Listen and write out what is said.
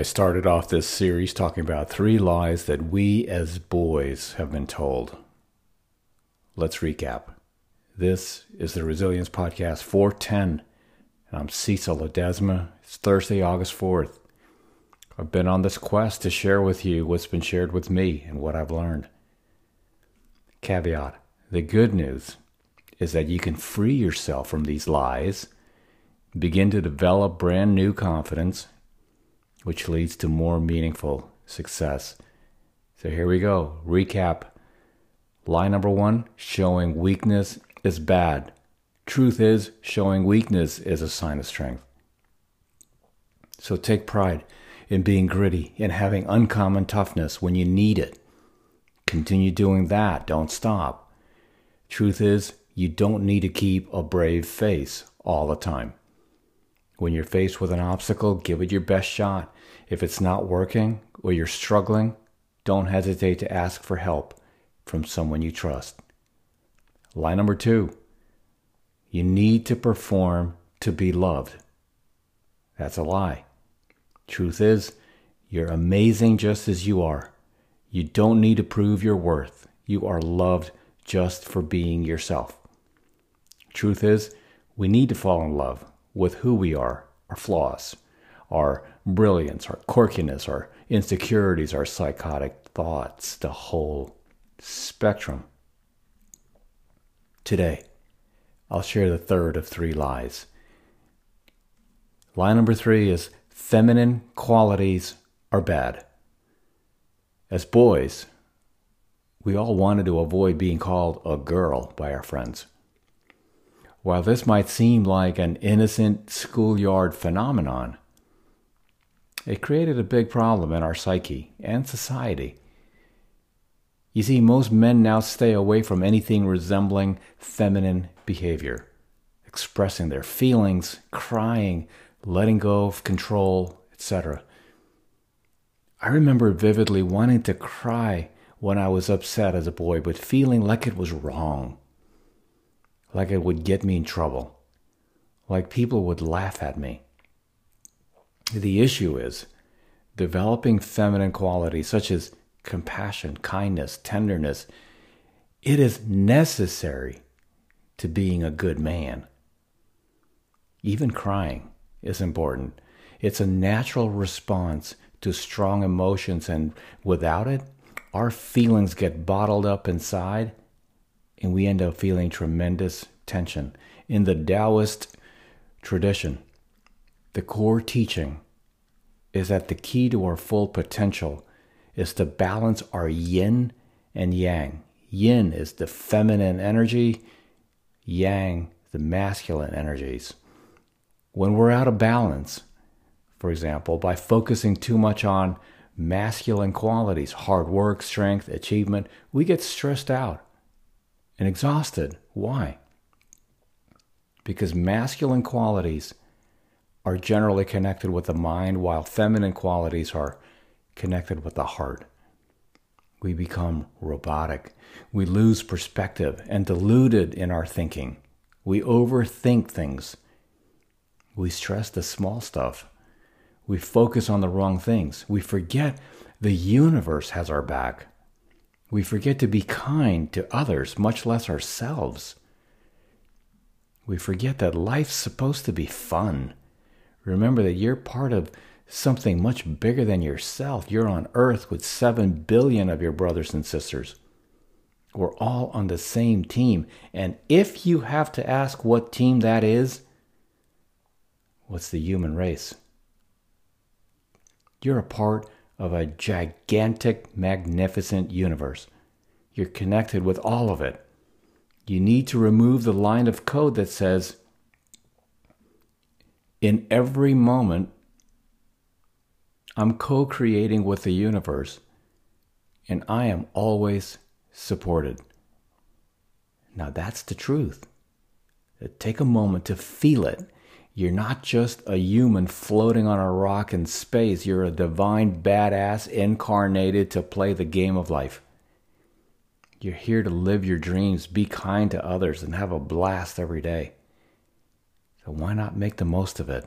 I started off this series talking about three lies that we as boys have been told. Let's recap. This is the Resilience Podcast 410, and I'm Cecil Ledesma. It's Thursday, August 4th. I've been on this quest to share with you what's been shared with me and what I've learned. Caveat The good news is that you can free yourself from these lies, begin to develop brand new confidence, which leads to more meaningful success. So here we go. Recap. Line number one showing weakness is bad. Truth is, showing weakness is a sign of strength. So take pride in being gritty and having uncommon toughness when you need it. Continue doing that. Don't stop. Truth is, you don't need to keep a brave face all the time. When you're faced with an obstacle, give it your best shot. If it's not working or you're struggling, don't hesitate to ask for help from someone you trust. Line number two you need to perform to be loved. That's a lie. Truth is, you're amazing just as you are. You don't need to prove your worth. You are loved just for being yourself. Truth is, we need to fall in love with who we are, our flaws, our brilliance, our quirkiness, our insecurities, our psychotic thoughts, the whole spectrum. Today, I'll share the third of three lies. Lie number three is feminine qualities are bad. As boys, we all wanted to avoid being called a girl by our friends. While this might seem like an innocent schoolyard phenomenon, it created a big problem in our psyche and society. You see, most men now stay away from anything resembling feminine behavior, expressing their feelings, crying, letting go of control, etc. I remember vividly wanting to cry when I was upset as a boy, but feeling like it was wrong like it would get me in trouble, like people would laugh at me. The issue is developing feminine qualities such as compassion, kindness, tenderness. It is necessary to being a good man. Even crying is important. It's a natural response to strong emotions, and without it, our feelings get bottled up inside and we end up feeling tremendous tension. In the Taoist tradition, the core teaching is that the key to our full potential is to balance our yin and yang. Yin is the feminine energy, yang, the masculine energies. When we're out of balance, for example, by focusing too much on masculine qualities, hard work, strength, achievement, we get stressed out and exhausted. Why? Because masculine qualities are generally connected with the mind, while feminine qualities are connected with the heart. We become robotic. We lose perspective and deluded in our thinking. We overthink things. We stress the small stuff. We focus on the wrong things. We forget the universe has our back. We forget to be kind to others, much less ourselves. We forget that life's supposed to be fun. Remember that you're part of something much bigger than yourself. You're on earth with 7 billion of your brothers and sisters. We're all on the same team. And if you have to ask what team that is, what's the human race? You're a part of a gigantic, magnificent universe. You're connected with all of it. You need to remove the line of code that says, in every moment, I'm co creating with the universe, and I am always supported. Now, that's the truth. Take a moment to feel it you're not just a human floating on a rock in space. You're a divine badass incarnated to play the game of life. You're here to live your dreams, be kind to others, and have a blast every day. So why not make the most of it?